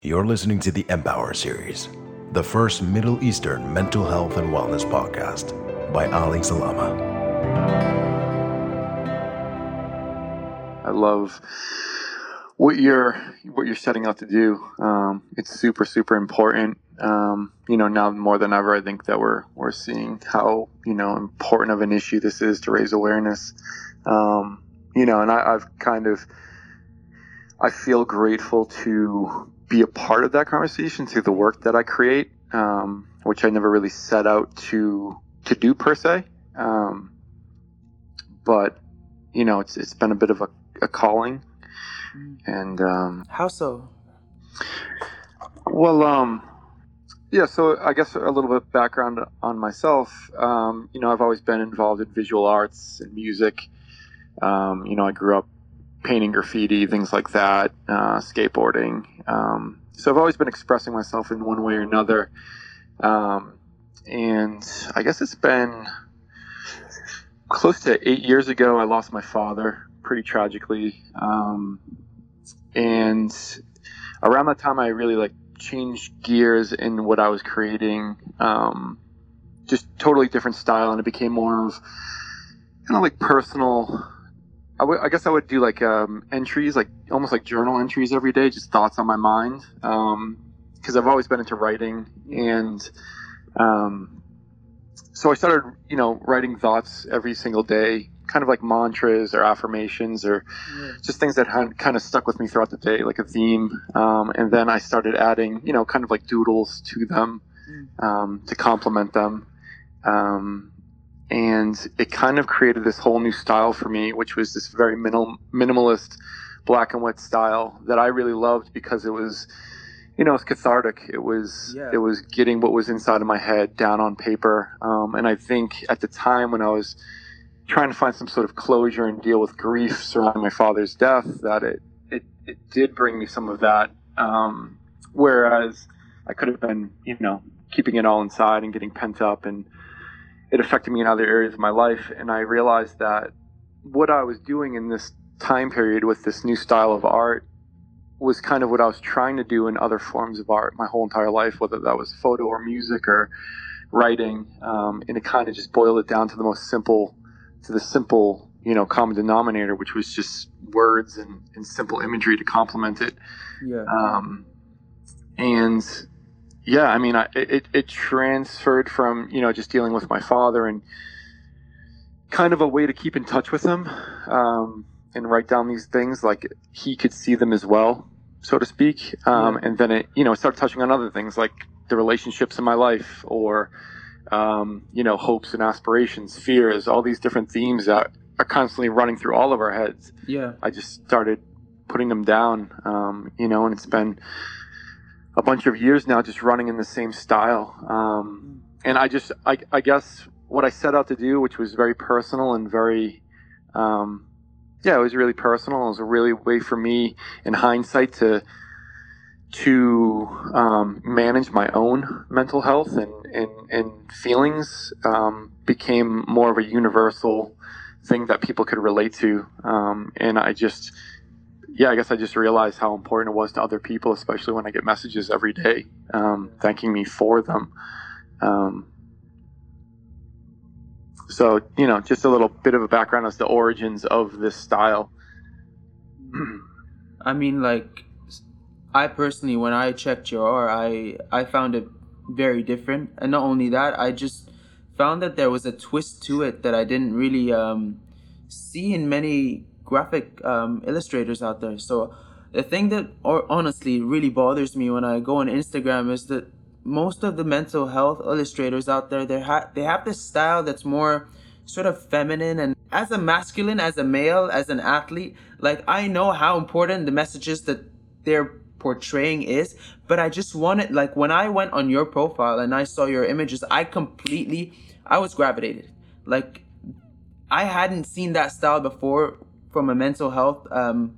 You're listening to the Empower Series, the first Middle Eastern mental health and wellness podcast by Ally Salama. I love what you're what you're setting out to do. Um, it's super super important. Um, you know, now more than ever, I think that we're we're seeing how you know important of an issue this is to raise awareness. Um, you know, and I, I've kind of I feel grateful to be a part of that conversation through the work that I create, um, which I never really set out to to do per se. Um, but you know, it's it's been a bit of a, a calling, and um, How so? well, um, yeah. So I guess a little bit background on myself. Um, you know, I've always been involved in visual arts and music. Um, you know, I grew up painting graffiti, things like that, uh, skateboarding. Um, so I've always been expressing myself in one way or another. Um, and I guess it's been close to eight years ago. I lost my father pretty tragically. Um, and around that time, I really like changed gears in what I was creating. Um, just totally different style, and it became more of kind of like personal. I guess I would do like um, entries, like almost like journal entries every day, just thoughts on my mind. Because I've always been into writing, and um, so I started, you know, writing thoughts every single day, kind of like mantras or affirmations or just things that had kind of stuck with me throughout the day, like a theme. Um, and then I started adding, you know, kind of like doodles to them um, to complement them. Um, and it kind of created this whole new style for me, which was this very minimal, minimalist black and white style that I really loved because it was, you know, it's cathartic. It was, Yeah. it was getting what was inside of my head down on paper. Um, and I think at the time when I was trying to find some sort of closure and deal with grief surrounding my father's death, that it, it, it did bring me some of that. Um, whereas I could have been, you know, keeping it all inside and getting pent up and it affected me in other areas of my life. And I realized that what I was doing in this time period with this new style of art was kind of what I was trying to do in other forms of art my whole entire life, whether that was photo or music or writing. Um, and it kind of just boiled it down to the most simple, to the simple, you know, common denominator, which was just words and, and simple imagery to complement it. Yeah. Um, and yeah, I mean, I, it, it transferred from, you know, just dealing with my father and kind of a way to keep in touch with him um, and write down these things like he could see them as well, so to speak. Um, Yeah. And then it, you know, started touching on other things like the relationships in my life or, um, you know, hopes and aspirations, fears, all these different themes that are constantly running through all of our heads. Yeah. I just started putting them down, um, you know, and it's been a bunch of years now just running in the same style. Um, and I just, I, I guess what I set out to do, which was very personal and very, um, yeah, it was really personal. It was a really way for me in hindsight to, to um, manage my own mental health and, and, and feelings um, became more of a universal thing that people could relate to. Um, and I just, yeah, I guess I just realized how important it was to other people, especially when I get messages every day um, thanking me for them. Um, so, you know, just a little bit of a background as the origins of this style. I mean, like, I personally, when I checked your art, I I found it very different, and not only that, I just found that there was a twist to it that I didn't really um, see in many graphic um, illustrators out there. So the thing that, honestly, really bothers me when I go on Instagram is that most of the mental health illustrators out there, they ha- they have this style that's more sort of feminine and as a masculine, as a male, as an athlete, like I know how important the messages that they're portraying is, but I just wanted like when I went on your profile and I saw your images, I completely I was gravitated. Like I hadn't seen that style before from a mental health um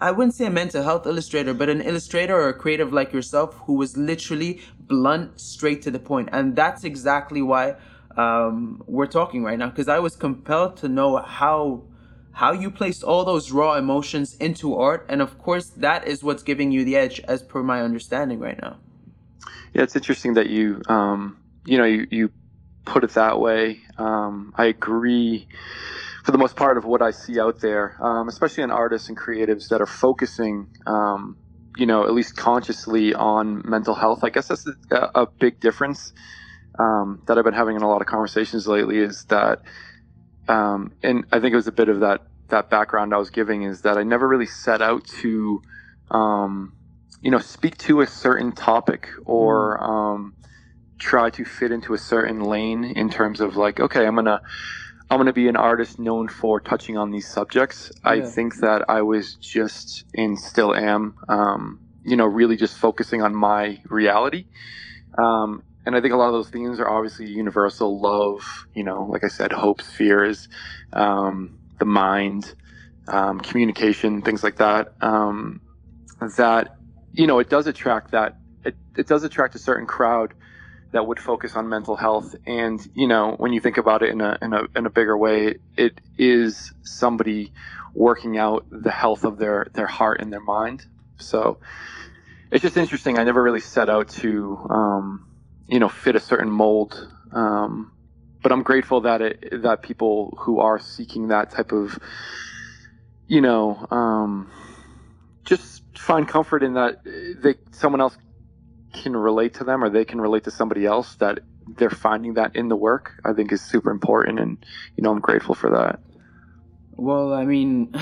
I wouldn't say a mental health illustrator, but an illustrator or a creative like yourself who was literally blunt, straight to the point. And that's exactly why um, we're talking right now, because I was compelled to know how how you placed all those raw emotions into art, and of course, that is what's giving you the edge, as per my understanding right now. Yeah, it's interesting that you, um, you know, you, you put it that way. Um, I agree for the most part of what I see out there, um, especially in artists and creatives that are focusing, um, you know, at least consciously on mental health. I guess that's a, a big difference um, that I've been having in a lot of conversations lately. Is that, um, and I think it was a bit of that that background I was giving is that I never really set out to, um, you know, speak to a certain topic or mm. um, try to fit into a certain lane in terms of like, okay, I'm gonna I'm going to be an artist known for touching on these subjects. Yeah. I think that I was just and still am, um, you know, really just focusing on my reality. Um, and I think a lot of those themes are obviously universal love, you know, like I said, hopes, fears, um, the mind, um, communication, things like that. Um, that, you know, it does attract that, it, it does attract a certain crowd that would focus on mental health. And you know, when you think about it in a in a in a bigger way, it is somebody working out the health of their their heart and their mind. So it's just interesting. I never really set out to um, you know fit a certain mold. Um, but I'm grateful that it that people who are seeking that type of you know um, just find comfort in that they someone else can relate to them or they can relate to somebody else that they're finding that in the work i think is super important and you know i'm grateful for that well i mean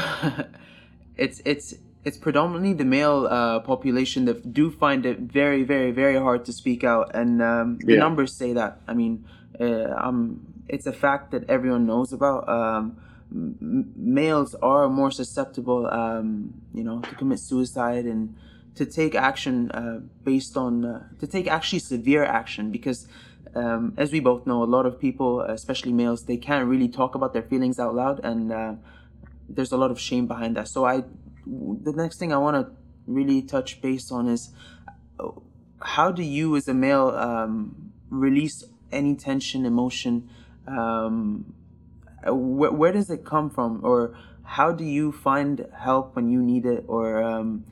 it's it's it's predominantly the male uh, population that do find it very very very hard to speak out and um, the yeah. numbers say that i mean uh, um, it's a fact that everyone knows about um, m- males are more susceptible um, you know to commit suicide and to take action uh, based on uh, to take actually severe action because um, as we both know a lot of people especially males they can't really talk about their feelings out loud and uh, there's a lot of shame behind that. So i the next thing i want to really touch base on is uh, how do you as a male um, release any tension emotion? Um, wh- where does it come from? Or how do you find help when you need it? Or um,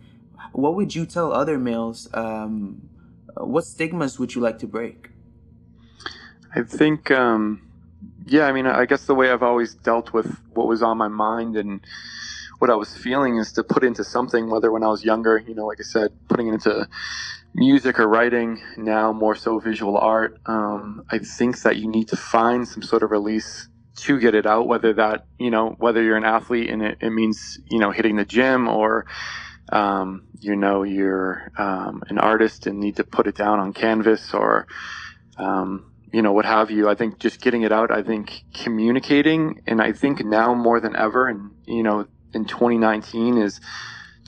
what would you tell other males? Um, what stigmas would you like to break? I think, um, yeah, I mean, I guess the way I've always dealt with what was on my mind and what I was feeling is to put into something, whether when I was younger, you know, like I said, putting it into music or writing, now more so visual art. Um, I think that you need to find some sort of release to get it out, whether that, you know, whether you're an athlete and it, it means, you know, hitting the gym or, um, you know you're um, an artist and need to put it down on canvas or um, you know what have you. I think just getting it out i think communicating and i think now more than ever and you know in 2019 is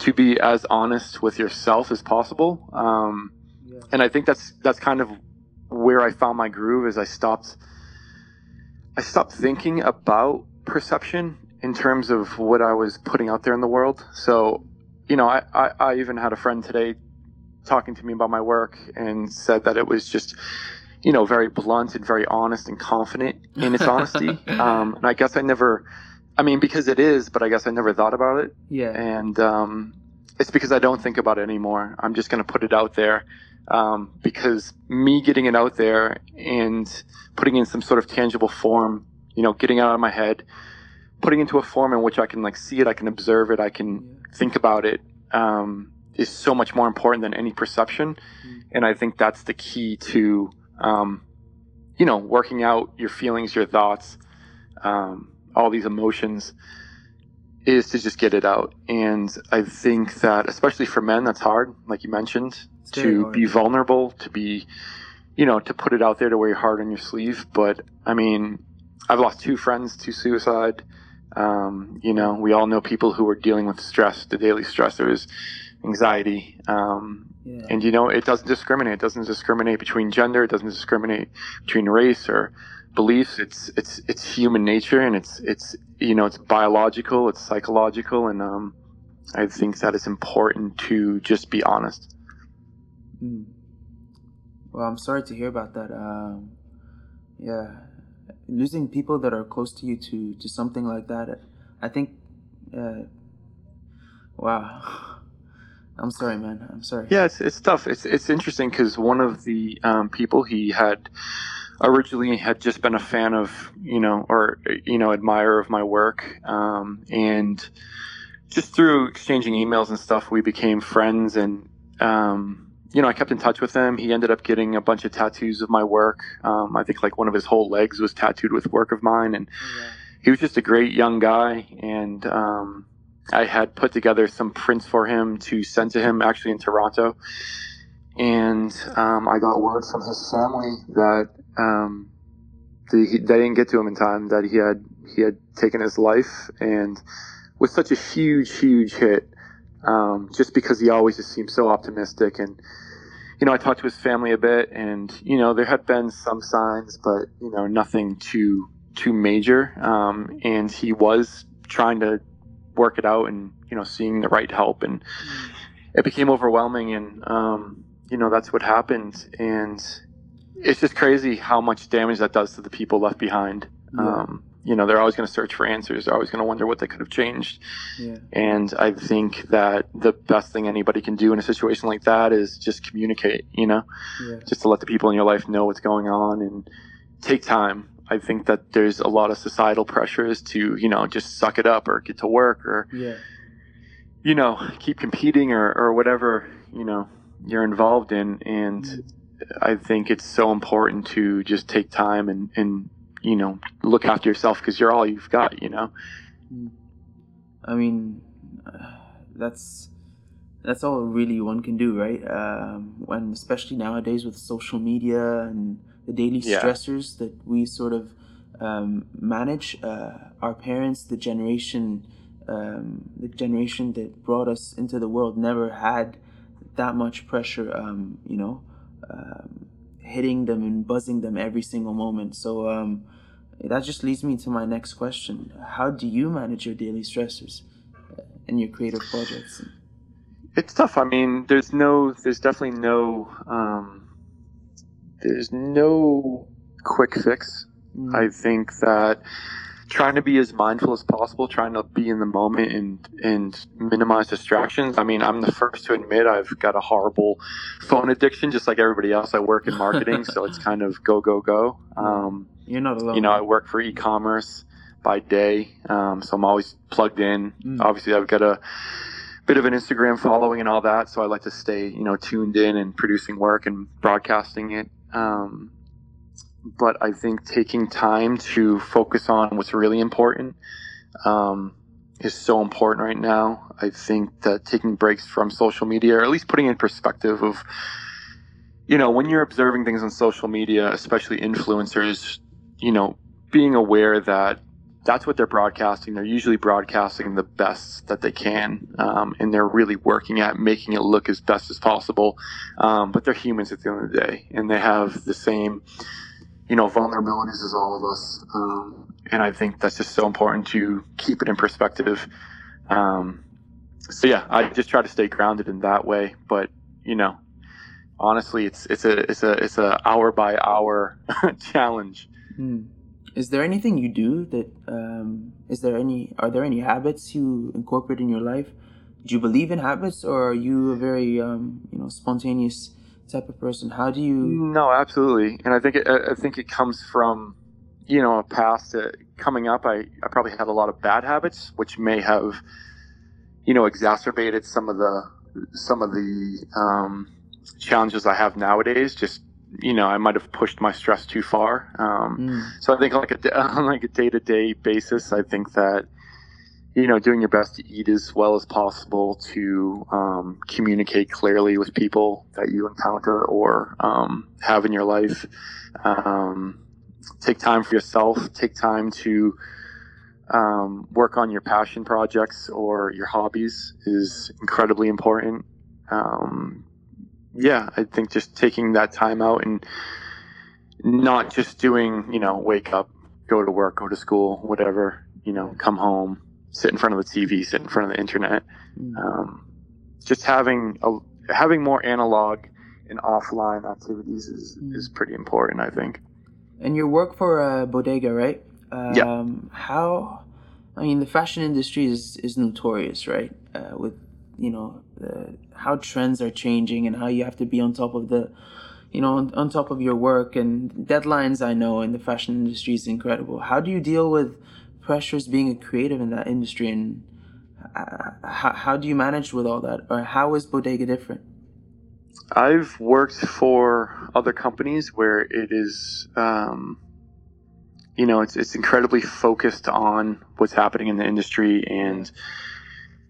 to be as honest with yourself as possible. Um, yeah. and i think that's that's kind of where i found my groove is i stopped i stopped thinking about perception in terms of what i was putting out there in the world. So you know, I, I, I even had a friend today talking to me about my work and said that it was just, you know, very blunt and very honest and confident in its honesty. Um, and I guess I never, I mean, because it is, but I guess I never thought about it. Yeah. And um, it's because I don't think about it anymore. I'm just going to put it out there um, because me getting it out there and putting in some sort of tangible form, you know, getting out of my head, putting into a form in which I can like see it, I can observe it, I can think about it um, is so much more important than any perception. Mm. And I think that's the key to, um, you know, working out your feelings, your thoughts, um, all these emotions is to just get it out. And I think that, especially for men, that's hard, like you mentioned, to hard. be vulnerable, to be, you know, to put it out there to wear your heart on your sleeve. But I mean, I've lost two friends to suicide. Um, you know, we all know people who are dealing with stress, the daily stressors, anxiety. Um, yeah. And, you know, it doesn't discriminate. It doesn't discriminate between gender. It doesn't discriminate between race or beliefs. It's, it's, it's human nature and it's, it's, you know, it's biological, it's psychological. And, um, I think that it's important to just be honest. Mm. Well, I'm sorry to hear about that. Um, yeah, losing people that are close to you to to something like that i think Uh, wow. I'm sorry, man. I'm sorry. Yeah, it's it's tough. It's it's interesting because one of the um, people he had originally had just been a fan of, you know, or you know, admirer of my work, um, and just through exchanging emails and stuff, we became friends, and um, you know, I kept in touch with him. He ended up getting a bunch of tattoos of my work. Um, I think like one of his whole legs was tattooed with work of mine, and oh, yeah. he was just a great young guy, and um, I had put together some prints for him to send to him actually in Toronto. And um, I got word from his family that um, the, he, they didn't get to him in time, that he had he had taken his life, and was such a huge, huge hit. Um, just because he always just seemed so optimistic, and you know, I talked to his family a bit, and you know, there had been some signs, but you know, nothing too too major. Um, and he was trying to work it out and you know seeing the right help and it became overwhelming and um, you know that's what happened and it's just crazy how much damage that does to the people left behind yeah. um, you know they're always going to search for answers they're always going to wonder what they could have changed yeah. and i think that the best thing anybody can do in a situation like that is just communicate you know yeah. just to let the people in your life know what's going on and take time I think that there's a lot of societal pressures to, you know, just suck it up or get to work or, yeah. you know, keep competing or, or whatever, you know, you're involved in. And. I think it's so important to just take time and, and you know, look after yourself because you're all you've got, you know? I mean, uh, that's, that's all really one can do, right? Um, when, especially nowadays with social media and, the daily yeah. stressors that we sort of um, manage. Uh, our parents, the generation, um, the generation that brought us into the world, never had that much pressure. Um, you know, um, hitting them and buzzing them every single moment. So um, that just leads me to my next question: How do you manage your daily stressors and your creative projects? It's tough. I mean, there's no, there's definitely no um, there's no quick fix. Mm. I think that trying to be as mindful as possible, trying to be in the moment and and minimize distractions. I mean, I'm the first to admit I've got a horrible phone addiction, just like everybody else. I work in marketing, so it's kind of go go go. Um, You're not alone. You know, I work for e-commerce by day, um, so I'm always plugged in. Mm. Obviously, I've got a bit of an Instagram following and all that, so I like to stay you know tuned in and producing work and broadcasting it. Um, but I think taking time to focus on what's really important um, is so important right now. I think that taking breaks from social media, or at least putting in perspective of, you know, when you're observing things on social media, especially influencers, you know, being aware that that's what they're broadcasting. They're usually broadcasting the best that they can, um, and they're really working at making it look as best as possible. Um, but they're humans at the end of the day, and they have the same, you know, vulnerabilities as all of us. Um, and I think that's just so important to keep it in perspective. Um, so yeah, I just try to stay grounded in that way. But you know, honestly, it's it's a it's a it's a hour by hour challenge. Mm. Is there anything you do that? Um, is there any? Are there any habits you incorporate in your life? Do you believe in habits, or are you a very um, you know spontaneous type of person? How do you? No, absolutely, and I think it, I think it comes from you know a past uh, coming up. I I probably had a lot of bad habits, which may have you know exacerbated some of the some of the um, challenges I have nowadays. Just you know, I might have pushed my stress too far. Um, mm. So I think like a, on like a day to day basis, I think that, you know, doing your best to eat as well as possible to um, communicate clearly with people that you encounter or um, have in your life. Um, take time for yourself. Take time to um, work on your passion projects or your hobbies is incredibly important. Um, yeah, I think just taking that time out and not just doing, you know, wake up, go to work, go to school, whatever, you know, come home, sit in front of the TV, sit in front of the internet. Mm. Um, just having a, having more analog and offline activities is, mm. is pretty important, I think. And you work for a bodega, right? Um, yeah. How I mean, the fashion industry is is notorious, right? Uh, with you know the, how trends are changing and how you have to be on top of the you know on, on top of your work and deadlines i know in the fashion industry is incredible how do you deal with pressures being a creative in that industry and uh, how, how do you manage with all that? Or how is bodega different? I've worked for other companies where it is um, you know it's, it's incredibly focused on what's happening in the industry and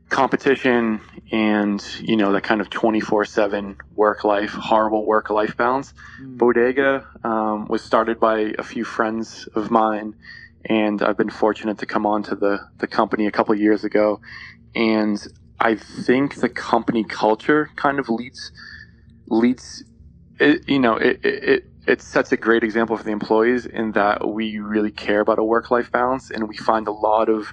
competition and you know that kind of 24-7 work life horrible work life balance. Mm. bodega um, was started by a few friends of mine and i've been fortunate to come on to the, the company a couple years ago and i think the company culture kind of leads leads it, you know it, it, it sets a great example for the employees in that we really care about a work life balance and we find a lot of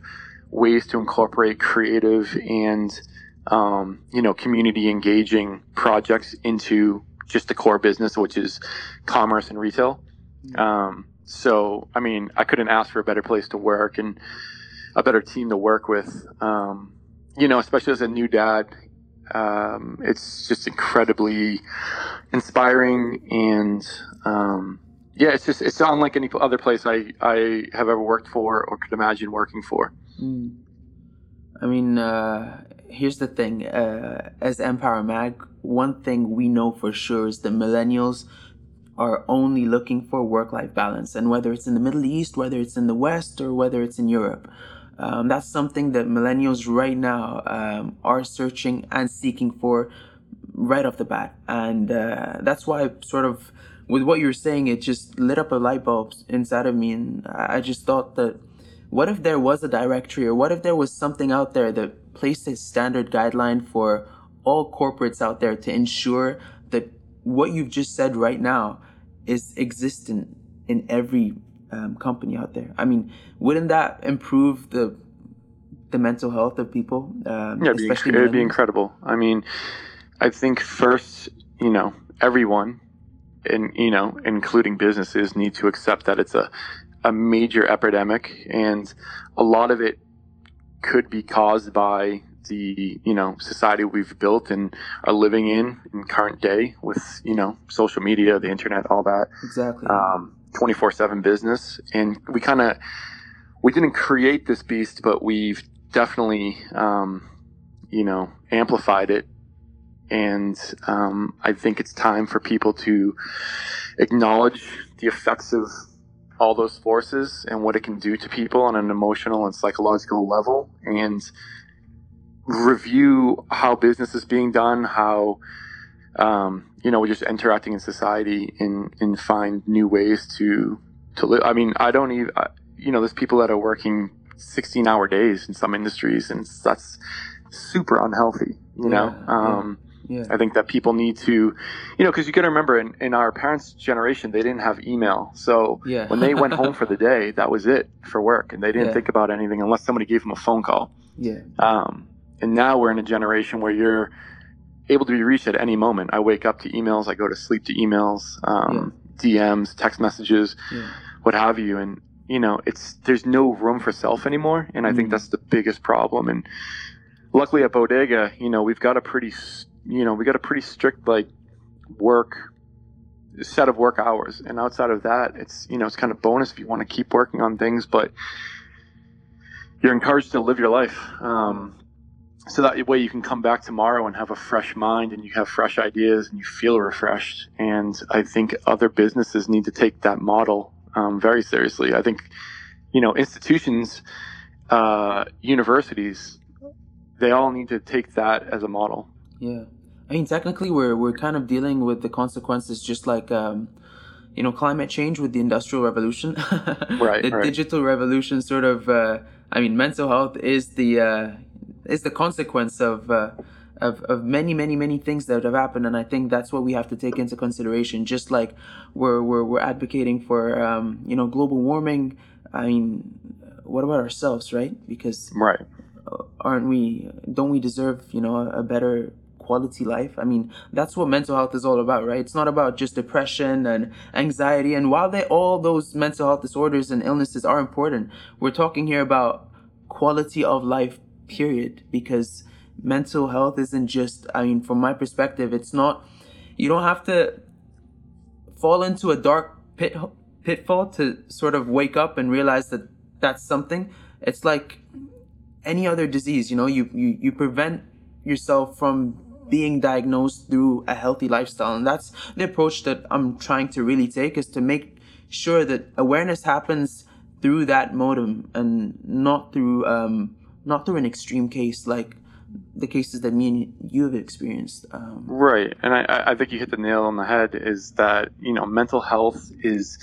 ways to incorporate creative and um, you know community engaging projects into just the core business, which is commerce and retail. Mm-hmm. Um, so, I mean, I couldn't ask for a better place to work and a better team to work with. Um, you know, especially as a new dad, um, it's just incredibly inspiring and um, yeah, it's just it's unlike any other place I I have ever worked for or could imagine working for. Mm. I mean, uh, here's the thing. Uh, as Empower Mag, one thing we know for sure is that millennials are only looking for work-life balance, and whether it's in the Middle East, whether it's in the West, or whether it's in Europe. Um, that's something that millennials right now um, are searching and seeking for right off the bat. And uh, that's why, sort of, with what you're saying, it just lit up a light bulb inside of me. And I just thought that what if there was a directory or what if there was something out there that placed a standard guideline for all corporates out there to ensure what you've just said right now is existent in every um, company out there. I mean, wouldn't that improve the the mental health of people? Um, yeah, it'd be, inc- it'd be incredible. I mean, I think first, you know, everyone, and you know, including businesses, need to accept that it's a a major epidemic, and a lot of it could be caused by the you know society we've built and are living in in current day with you know social media, the internet, all that. Exactly. Um, 24/7 business, and we kind of we didn't create this beast, but we've definitely um, you know amplified it and um, I think it's time for people to acknowledge the effects of all those forces and what it can do to people on an emotional and psychological level and review how business is being done, how um, you know we're just interacting in society and and find new ways to to live. I mean, I don't even you know there's people that are working 16 hour days in some industries and that's super unhealthy. You yeah, know. Um, yeah. I think that people need to, you know, because you got to remember in, in our parents' generation, they didn't have email. So yeah. when they went home for the day, that was it for work. And they didn't yeah. think about anything unless somebody gave them a phone call. Yeah. Um, and now we're in a generation where you're able to be reached at any moment. I wake up to emails, I go to sleep to emails, um, DMs, text messages, what have you. And, you know, it's, there's no room for self anymore. And I mm think that's the biggest problem. And luckily at Bodega, you know, we've got a pretty, you know, we got a pretty strict like work set of work hours, and outside of that, it's you know it's kind of bonus if you want to keep working on things, but you're encouraged to live your life. Um, so that way you can come back tomorrow and have a fresh mind and you have fresh ideas and you feel refreshed. And I think other businesses need to take that model um, very seriously. I think, you know, institutions, uh, universities, they all need to take that as a model. Yeah. I mean, technically, we're we're kind of dealing with the consequences, just like um, you know, climate change with the industrial revolution. right. The right. digital revolution, sort of. Uh, I mean, mental health is the uh, is the consequence of. Uh, of, of many many many things that have happened and i think that's what we have to take into consideration just like we're we're, we're advocating for um, you know global warming i mean what about ourselves right because right aren't we don't we deserve you know a, a better quality life. I mean, that's what mental health is all about, right? It's not about just depression and anxiety. And while they all those mental health disorders and illnesses are important, we're talking here about quality of life period because mental health isn't just i mean from my perspective it's not you don't have to fall into a dark pit pitfall to sort of wake up and realize that that's something. It's like any other disease you know you you, you prevent yourself from being diagnosed through a healthy lifestyle. And that's the approach that i'm trying to really take is to make sure that awareness happens through that modem and not through um, not through an extreme case like the cases that me and you have experienced. Um, right, and I, I think you hit the nail on the head. Is that you know mental health is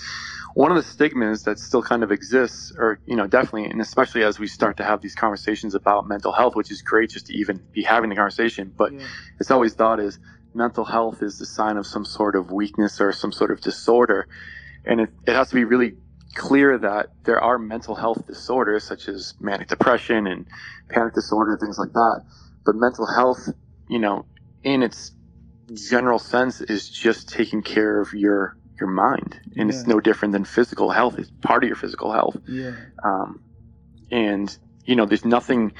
one of the stigmas that still kind of exists, or you know definitely, and especially as we start to have these conversations about mental health, which is great just to even be having the conversation. But yeah. it's always thought is mental health is the sign of some sort of weakness or some sort of disorder, and it, it has to be really clear that there are mental health disorders such as manic depression and panic disorder, things like that. But mental health, you know, in its general sense, is just taking care of your your mind, and yeah. it's no different than physical health. It's part of your physical health. Yeah. Um, and you know, there's nothing.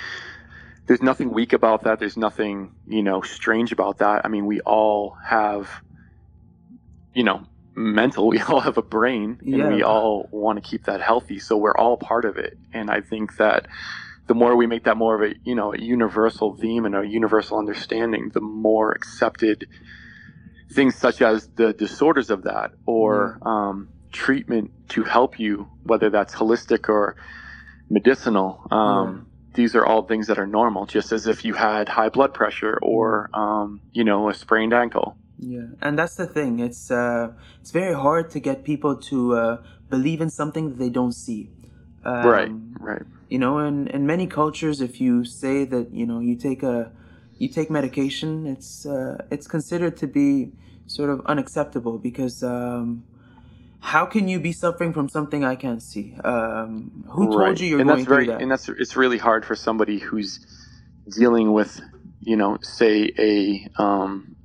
There's nothing weak about that. There's nothing, you know, strange about that. I mean, we all have, you know, mental. We all have a brain, and yeah. we all want to keep that healthy. So we're all part of it. And I think that the more we make that more of a you know a universal theme and a universal understanding, the more accepted things such as the disorders of that or mm. um, treatment to help you, whether that's holistic or medicinal. Um, These are all things that are normal, just as if you had high blood pressure or um, you know a sprained ankle. Yeah, and that's the thing. It's uh, it's very hard to get people to uh, believe in something that they don't see. Um, right, right. You know, in in many cultures, if you say that you know you take a you take medication, it's uh, it's considered to be sort of unacceptable because um, how can you be suffering from something I can't see? Um, who told you you're and going that's very, through that? And that's it's really hard for somebody who's dealing with, you know, say a um,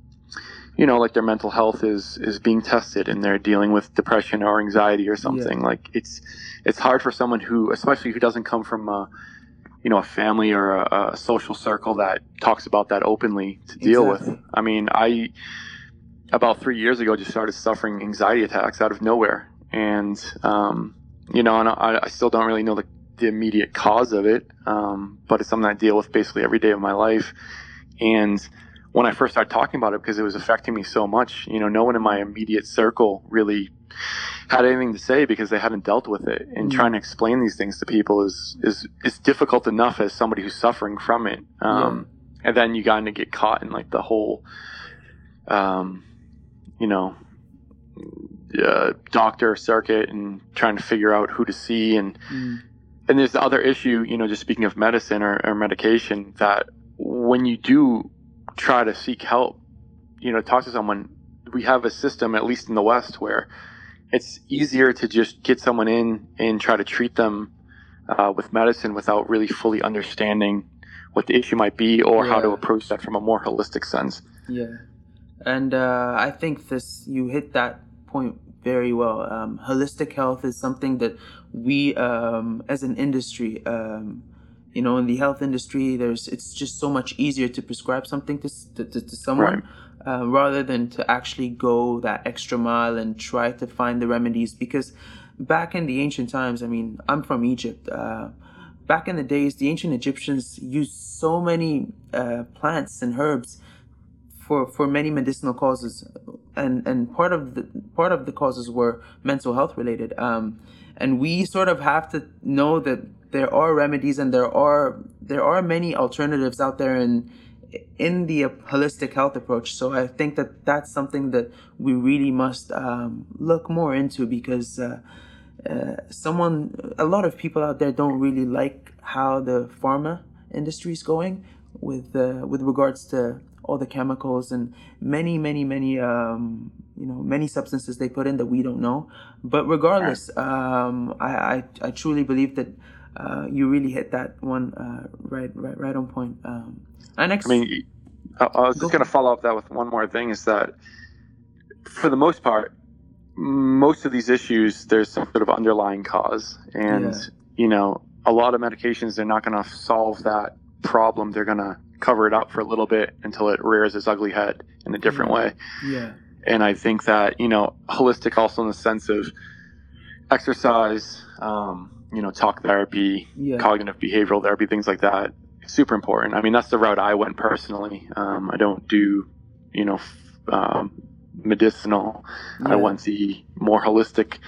you know, like their mental health is is being tested and they're dealing with depression or anxiety or something. Yeah. Like it's it's hard for someone who, especially who doesn't come from a you know a family or a, a social circle that talks about that openly to deal exactly. with. I mean, I about three years ago just started suffering anxiety attacks out of nowhere, and um, you know, and I, I, still don't really know the, the immediate cause of it, um, but it's something I deal with basically every day of my life, and when I first started talking about it because it was affecting me so much. You know, no one in my immediate circle really had anything to say because they hadn't dealt with it. And mm. trying to explain these things to people is is is difficult enough as somebody who's suffering from it. Um, yeah. And then you kind of get caught in like the whole, um, you know, uh, doctor circuit and trying to figure out who to see and. Mm. And there's the other issue, you know, just speaking of medicine or, or medication, that when you do try to seek help, you know, talk to someone. We have a system, at least in the West, where it's easier to just get someone in and try to treat them uh, with medicine without really fully understanding what the issue might be or yeah. how to approach that from a more holistic sense. Yeah, and uh, I think this you hit that point very well. Um, holistic health is something that we, um, as an industry, um, you know in the health industry there's it's just so much easier to prescribe something to to, to someone right. uh, rather than to actually go that extra mile and try to find the remedies because back in the ancient times i mean i'm from egypt uh, back in the days the ancient egyptians used so many uh, plants and herbs for, for many medicinal causes and and part of the part of the causes were mental health related um, and we sort of have to know that there are remedies and there are there are many alternatives out there in in the holistic health approach. So I think that that's something that we really must um, look more into because uh, uh, someone, a lot of people out there don't really like how the pharma industry is going with uh, with regards to all the chemicals and many, many, many, um, you know, many substances they put in that we don't know. But regardless, um, I, I, I truly believe that uh, you really hit that one uh, right, right, right on point. Um, and next, I mean, I, I was just going to follow up that with one more thing: is that for the most part, most of these issues there's some sort of underlying cause, and yeah. you know, a lot of medications they're not going to solve that problem. They're going to cover it up for a little bit until it rears its ugly head in a different way. Yeah. And I think that you know, holistic also in the sense of exercise, um, you know, talk therapy, Yeah. cognitive behavioral therapy, things like that. Super important. I mean, that's the route I went personally. Um, I don't do, you know, f- um, medicinal. I want the more holistic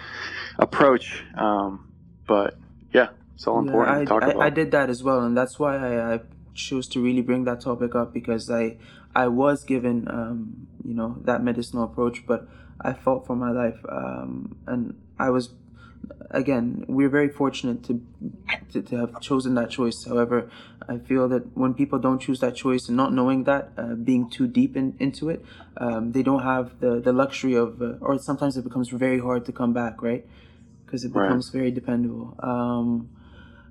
approach. Um, but yeah, it's all important I, to talk I, about. I did that as well, and that's why I, I chose to really bring that topic up because I I was given um, you know that medicinal approach, but I fought for my life, um, and I was again we're very fortunate to, to to have chosen that choice. However, I feel that when people don't choose that choice and not knowing that, uh, being too deep in, into it, um, they don't have the the luxury of, uh, or sometimes it becomes very hard to come back, right? Because it Right. becomes very dependable. Um,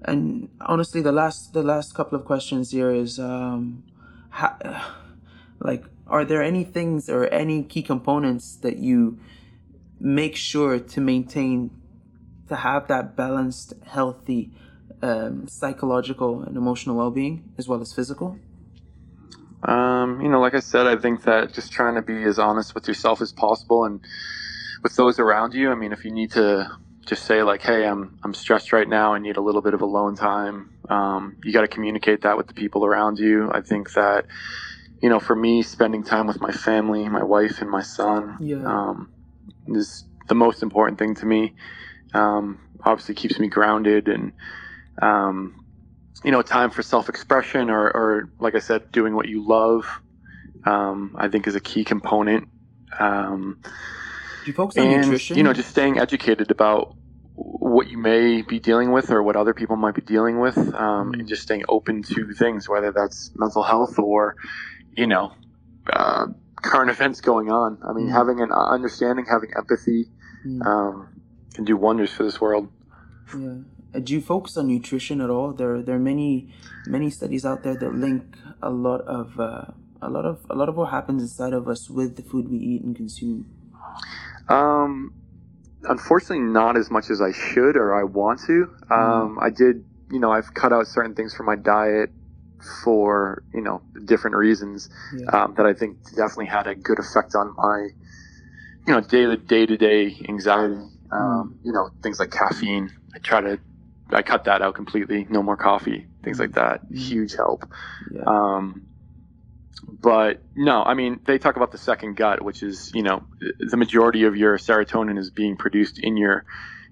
and honestly, the last the last couple of questions here is, um, how, like, are there any things or any key components that you make sure to maintain to have that balanced, healthy, um, psychological and emotional well being as well as physical? Um, you know, like I said, I think that just trying to be as honest with yourself as possible and with those around you. I mean, if you need to just say like, "Hey, I'm I'm stressed right now. I need a little bit of alone time." Um, you got to communicate that with the people around you. I think that, you know, for me, spending time with my family, my wife, and my son, Yeah. um, is the most important thing to me. Um, obviously, keeps me grounded and. Um, you know, time for self-expression, or, or like I said, doing what you love, um, I think is a key component. Um, Do you focus on and nutrition? you know, just staying educated about what you may be dealing with or what other people might be dealing with, um, and just staying open to things, whether that's mental health or, you know, uh, current events going on. I mean, Mm. having an understanding, having empathy, Mm. Can do wonders for this world. Yeah. Uh, Do you focus on nutrition at all? There, there are many, many studies out there that link a lot of, uh, a lot of, a lot of what happens inside of us with the food we eat and consume. Um, unfortunately, not as much as I should or I want to. Um, I did, you know, I've cut out certain things from my diet for, you know, different reasons Yeah. um, that I think definitely had a good effect on my, you know, to day to day anxiety. Um, You know, things like caffeine. I try to, I cut that out completely. No more coffee. Things like that. Mm. Huge help. Yeah. Um, but no, I mean, they talk about the second gut, which is, you know, the majority of your serotonin is being produced in your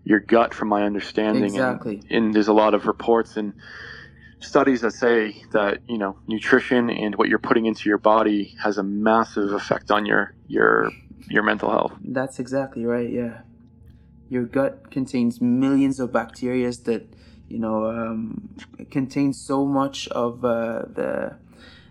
your gut, from my understanding. And- Exactly. And, there's a lot of reports and studies that say that you know nutrition and what you're putting into your body has a massive effect on your your your mental health. That's exactly right. Yeah, your gut contains millions of bacteria that you know um, contains so much of uh, the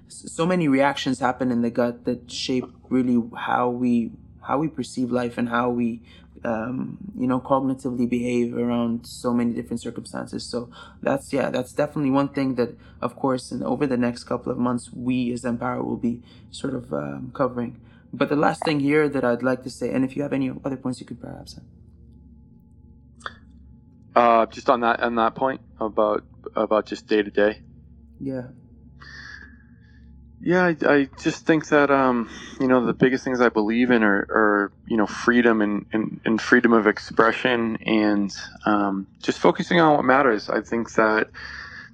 so many reactions happen in the gut that shape really how we how we perceive life and how we um, you know cognitively behave around so many different circumstances. So that's yeah that's definitely one thing that of course and over the next couple of months we as empower will be sort of um, covering. But the last thing here that i'd like to say and if you have any other points you could perhaps Uh, just on that on that point about about just day to day. yeah Yeah, I, I just think that um, you know the biggest things I believe in are, are you know freedom and, and, and freedom of expression and um, just focusing on what matters. I think that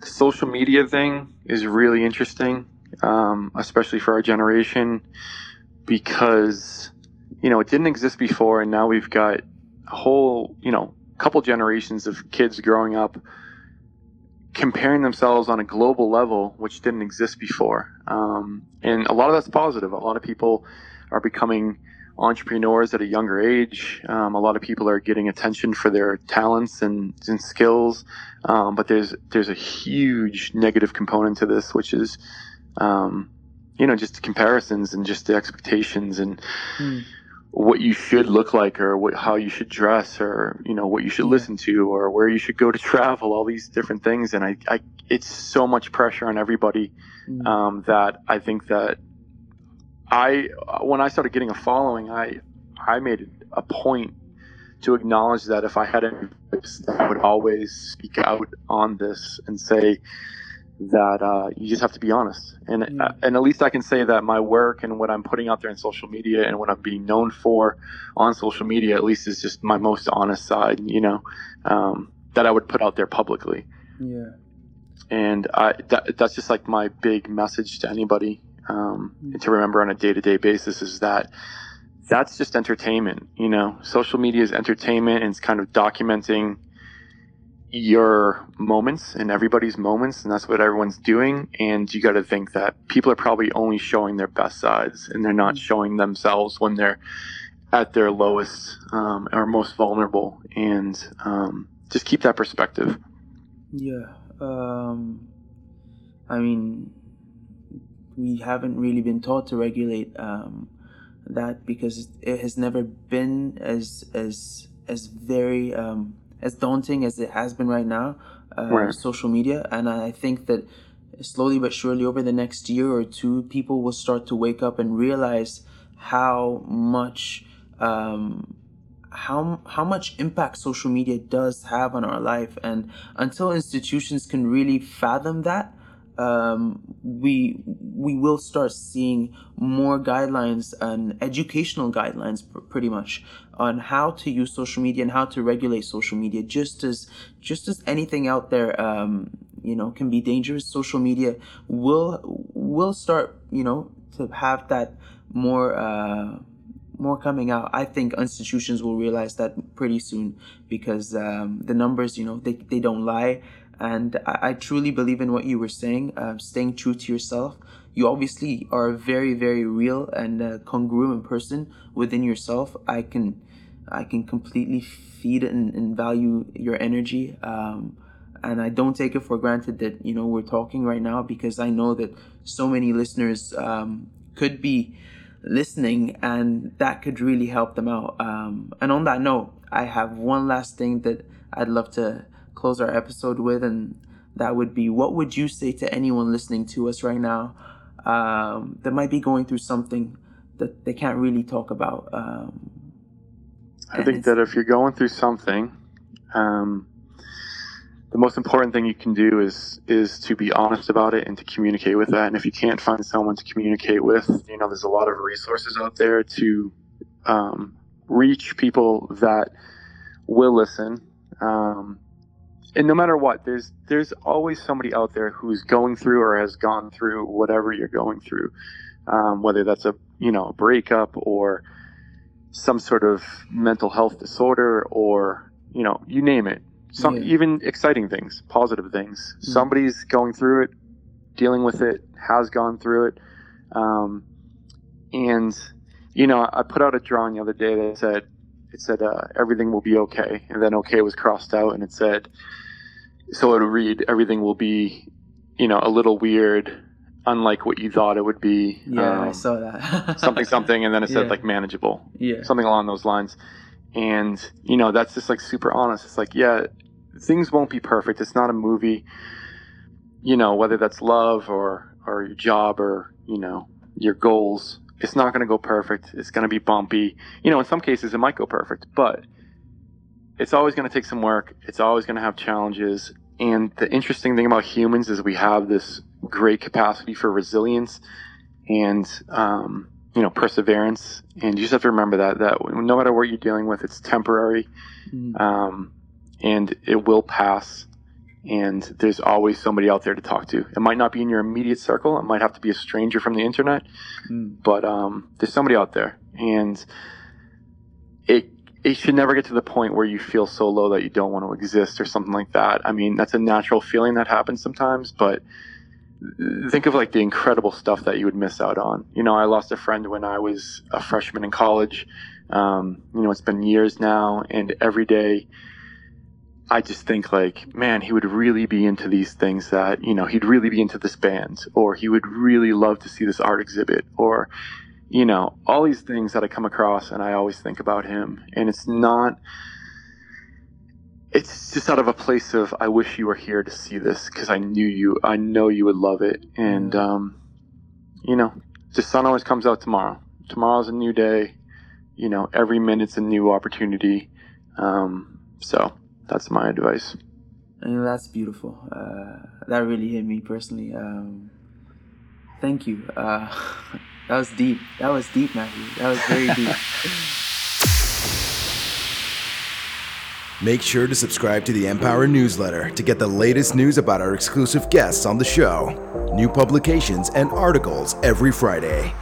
the social media thing is really interesting, um, especially for our generation, because you know it didn't exist before, and now we've got a whole you know couple generations of kids growing up comparing themselves on a global level, which didn't exist before. Um, and a lot of that's positive. A lot of people are becoming entrepreneurs at a younger age. Um, a lot of people are getting attention for their talents and, and skills. Um, but there's there's a huge negative component to this, which is, um, you know, just comparisons and just the expectations and Hmm. What you should look like or what, how you should dress or you know what you should listen to or where you should go to travel all these different things and I, I it's so much pressure on everybody Mm. um, that I think that I when I started getting a following I I made a point to acknowledge that if I had a I would always speak out on this and say that uh, you just have to be honest. And Yeah. uh, and at least I can say that my work and what I'm putting out there in social media and what I'm being known for on social media, at least, is just my most honest side. You know, um, that I would put out there publicly. Yeah. And I that, that's just like my big message to anybody um, Mm. to remember on a day to day basis is that that's just entertainment. You know, social media is entertainment and it's kind of documenting your moments and everybody's moments, and that's what everyone's doing. And you got to think that people are probably only showing their best sides and they're not Mm. showing themselves when they're at their lowest um, or most vulnerable. And um, just keep that perspective. Yeah. Um, I mean, we haven't really been taught to regulate um, that because it has never been as as as very um, as daunting as it has been right now. Uh, Right. Social media, and I think that slowly but surely over the next year or two, people will start to wake up and realize how much. Um, how how much impact social media does have on our life and until institutions can really fathom that um, we we will start seeing more guidelines and educational guidelines pr- pretty much on how to use social media and how to regulate social media just as just as anything out there um, you know can be dangerous social media will will start you know to have that more uh, more coming out. I think institutions will realize that pretty soon because um, the numbers, you know, they, they don't lie. And I, I truly believe in what you were saying, uh, staying true to yourself. You obviously are a very, very real and uh, congruent person within yourself. I can, I can completely feed and, and value your energy. Um, and I don't take it for granted that you know we're talking right now because I know that so many listeners um, could be listening and that could really help them out. Um, and on that note, I have one last thing that I'd love to close our episode with, and that would be what would you say to anyone listening to us right now um, that might be going through something that they can't really talk about? Um, I think that if you're going through something, um, the most important thing you can do is is to be honest about it and to communicate with that. And if you can't find someone to communicate with, you know, there's a lot of resources out there to um, reach people that will listen. Um, and no matter what, there's there's always somebody out there who's going through or has gone through whatever you're going through, um, whether that's a you know a breakup or some sort of mental health disorder or you know you name it some Yeah. even exciting things positive things Mm. somebody's going through it dealing with it has gone through it um, and you know i put out a drawing the other day that said it said uh, everything will be okay and then okay was crossed out and it said so it would read everything will be you know a little weird unlike what you thought it would be yeah, I um, saw that. something something and then it said Yeah. like manageable yeah. something along those lines. And you know, that's just like super honest. It's like, yeah, things won't be perfect. It's not a movie. You know, whether that's love or or your job or you know your goals, it's not going to go perfect. It's going to be bumpy. You know, in some cases it might go perfect, but it's always going to take some work. It's always going to have challenges. And the interesting thing about humans is we have this great capacity for resilience and um, you know perseverance. And you just have to remember that that no matter what you're dealing with, it's temporary Mm. um, and it will pass. And there's always somebody out there to talk to. It might not be in your immediate circle. It might have to be a stranger from the internet, Mm. but um, there's somebody out there, and it it should never get to the point where you feel so low that you don't want to exist or something like that. I mean, that's a natural feeling that happens sometimes, but think of like the incredible stuff that you would miss out on. You know, I lost a friend when I was a freshman in college. Um, you know, it's been years now, and every day I just think like, man, he would really be into these things that, you know, he'd really be into this band, or he would really love to see this art exhibit, or, you know, all these things that I come across and I always think about him. And it's not, it's just out of a place of, I wish you were here to see this because I knew you, I know you would love it. And, um, you know, the sun always comes out tomorrow. Tomorrow's a new day. You know, every minute's a new opportunity. Um, so that's my advice. And that's beautiful. Uh, that really hit me personally. Um, thank you. Uh, that was deep. That was deep, Matthew. That was very deep. Make sure to subscribe to the Empower newsletter to get the latest news about our exclusive guests on the show, new publications, and articles every Friday.